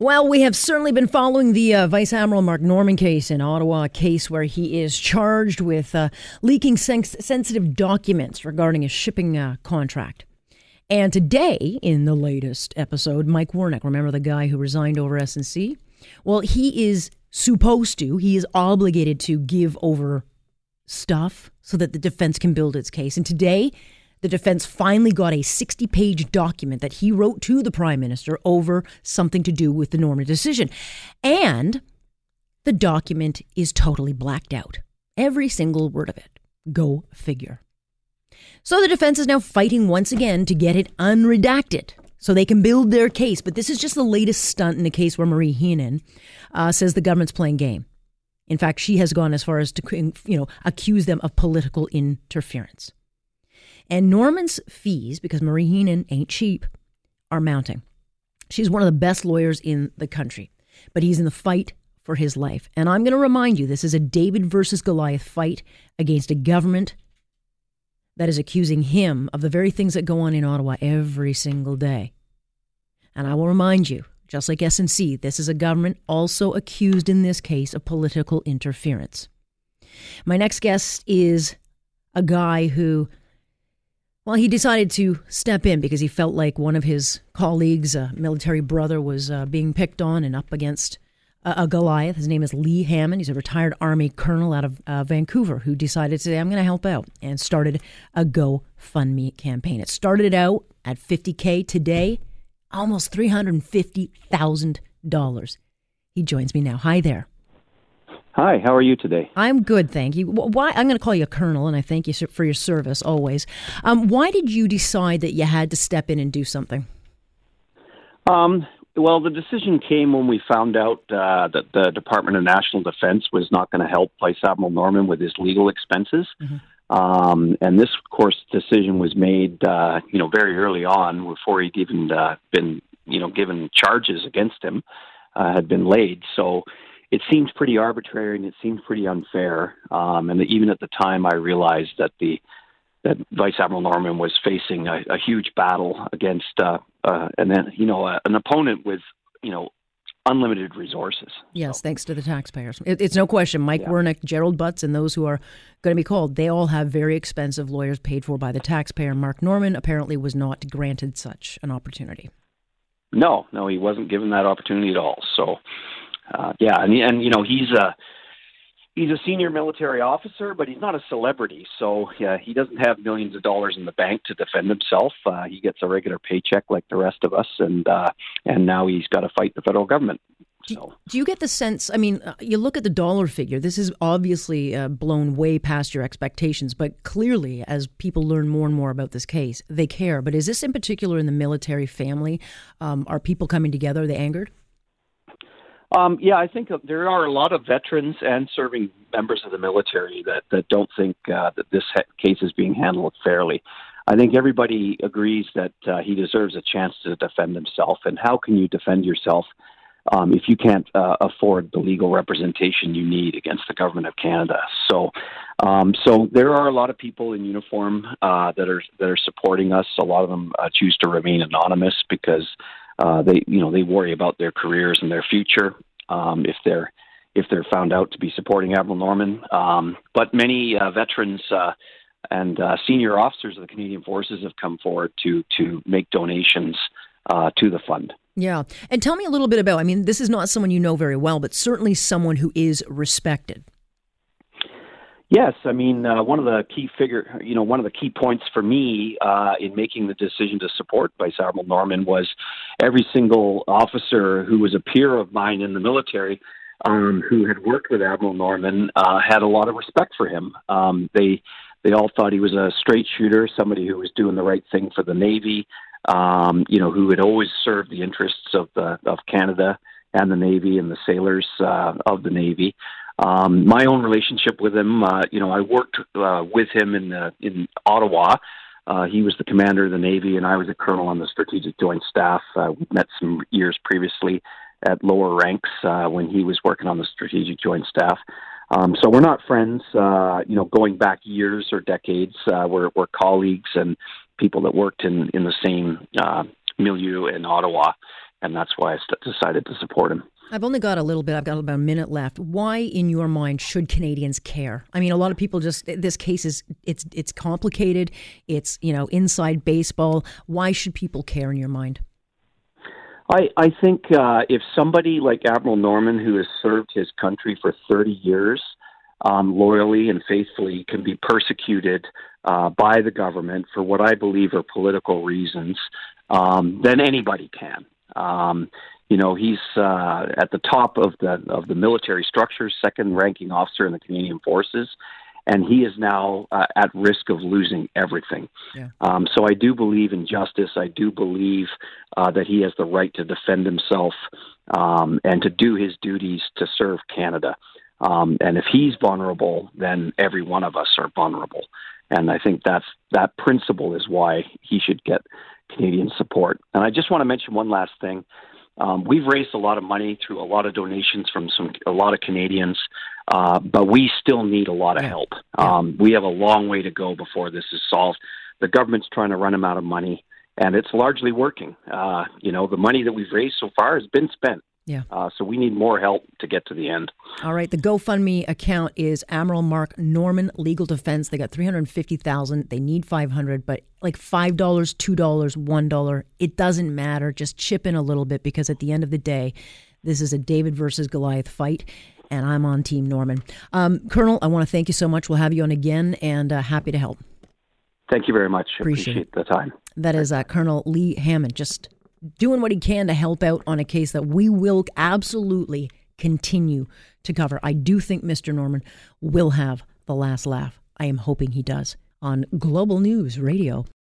Well, we have certainly been following the uh, Vice Admiral Mark Norman case in Ottawa, a case where he is charged with uh, leaking sen- sensitive documents regarding a shipping uh, contract. And today, in the latest episode, Mike Wernick, remember the guy who resigned over SNC? Well, he is supposed to, he is obligated to give over stuff so that the defense can build its case. And today, the defense finally got a 60 page document that he wrote to the prime minister over something to do with the Norman decision. And the document is totally blacked out. Every single word of it. Go figure. So the defense is now fighting once again to get it unredacted so they can build their case. But this is just the latest stunt in the case where Marie Henein uh, says the government's playing game. In fact, she has gone as far as to you know accuse them of political interference. And Norman's fees, because Marie Henein ain't cheap, are mounting. She's one of the best lawyers in the country, but he's in the fight for his life. And I'm going to remind you this is a David versus Goliath fight against a government that is accusing him of the very things that go on in Ottawa every single day. And I will remind you, just like SNC, this is a government also accused in this case of political interference. My next guest is a guy who well, he decided to step in because he felt like one of his colleagues, a military brother, was uh, being picked on and up against a, Goliath. His name is Lee Hammond. He's a retired Army colonel out of uh, Vancouver who decided to say, I'm going to help out and started a GoFundMe campaign. It started out at 50K today, almost $350,000. He joins me now. Hi there. Hi, how are you today? I'm good, thank you. Why I'm going to call you a colonel, and I thank you for your service always. Um, why did you decide that you had to step in and do something? Um, well, the decision came when we found out uh, that the Department of National Defense was not going to help Vice Admiral Norman with his legal expenses. Mm-hmm. Um, and this, of course, decision was made, uh, you know, very early on before he'd even uh, been, you know, given charges against him uh, had been laid. So it seems pretty arbitrary and it seems pretty unfair. Um, and even at the time, I realized that the that Vice Admiral Norman was facing a, a huge battle against, uh, uh, and then you know, uh, an opponent with you know unlimited resources. Yes, so. thanks to the taxpayers. It, it's no question. Mike yeah. Wernick, Gerald Butts, and those who are going to be called, they all have very expensive lawyers paid for by the taxpayer. Mark Norman apparently was not granted such an opportunity. No, no, he wasn't given that opportunity at all. So, uh, yeah, and and you know he's a he's a senior military officer, but he's not a celebrity. So yeah, he doesn't have millions of dollars in the bank to defend himself. Uh, he gets a regular paycheck like the rest of us, and uh, and now he's got to fight the federal government. So. Do you get the sense? I mean, uh, you look at the dollar figure. This is obviously uh, blown way past your expectations, but clearly, as people learn more and more about this case, they care. But is this in particular in the military family? Um, are people coming together? Are they angered? Um, yeah, I think there are a lot of veterans and serving members of the military that, that don't think uh, that this case is being handled fairly. I think everybody agrees that uh, he deserves a chance to defend himself. And how can you defend yourself um, if you can't uh, afford the legal representation you need against the government of Canada? So, um, so there are a lot of people in uniform uh, that are that are supporting us. A lot of them uh, choose to remain anonymous because uh, they you know they worry about their careers and their future um, if they're if they're found out to be supporting Admiral Norman. Um, but many uh, veterans uh, and uh, senior officers of the Canadian Forces have come forward to to make donations uh, to the fund. Yeah, and tell me a little bit about. I mean, this is not someone you know very well, but certainly someone who is respected. Yes, I mean uh, one of the key figure, you know, one of the key points for me uh, in making the decision to support Vice Admiral Norman was every single officer who was a peer of mine in the military, um, who had worked with Admiral Norman, uh, had a lot of respect for him. Um, they they all thought he was a straight shooter, somebody who was doing the right thing for the Navy, um, you know, who had always served the interests of the of Canada and the Navy and the sailors uh, of the Navy. Um, my own relationship with him, uh, you know, I worked uh, with him in uh, in Ottawa. Uh, he was the commander of the Navy, and I was a colonel on the Strategic Joint Staff. Uh, we met some years previously at lower ranks uh, when he was working on the Strategic Joint Staff. Um, so we're not friends, uh, you know, going back years or decades. Uh, we're, we're colleagues and people that worked in, in the same uh, milieu in Ottawa and that's why I st- decided to support him. I've only got a little bit. I've got about a minute left. Why, in your mind, should Canadians care? I mean, a lot of people just this case is it's it's complicated. It's you know inside baseball. Why should people care in your mind? I I think uh, if somebody like Admiral Norman, who has served his country for thirty years, um, loyally and faithfully, can be persecuted uh, by the government for what I believe are political reasons, um, then anybody can. Um, you know, he's uh, at the top of the of the military structure, second ranking officer in the Canadian Forces, and he is now uh, at risk of losing everything. Yeah. Um, so I do believe in justice. I do believe uh, that he has the right to defend himself um, and to do his duties to serve Canada. Um, and if he's vulnerable, then every one of us are vulnerable. And I think that's that principle is why he should get Canadian support. And I just want to mention one last thing. Um, we've raised a lot of money through a lot of donations from some a lot of Canadians, uh, but we still need a lot of help. Um, we have a long way to go before this is solved. The government's trying to run them out of money, and it's largely working. Uh, you know, the money that we've raised so far has been spent. Yeah. Uh, so we need more help to get to the end. All right. The GoFundMe account is Admiral Mark Norman Legal Defense. They got three hundred fifty thousand. They need five hundred, but like five dollars, two dollars, one dollar, it doesn't matter. Just chip in a little bit because at the end of the day, this is a David versus Goliath fight. And I'm on Team Norman. Um, Colonel, I want to thank you so much. We'll have you on again and uh, happy to help. Thank you very much. Appreciate, Appreciate the time. That is uh, Colonel Lee Hammond. Just doing what he can to help out on a case that we will absolutely continue to cover. I do think Mr. Norman will have the last laugh. I am hoping he does on Global News Radio.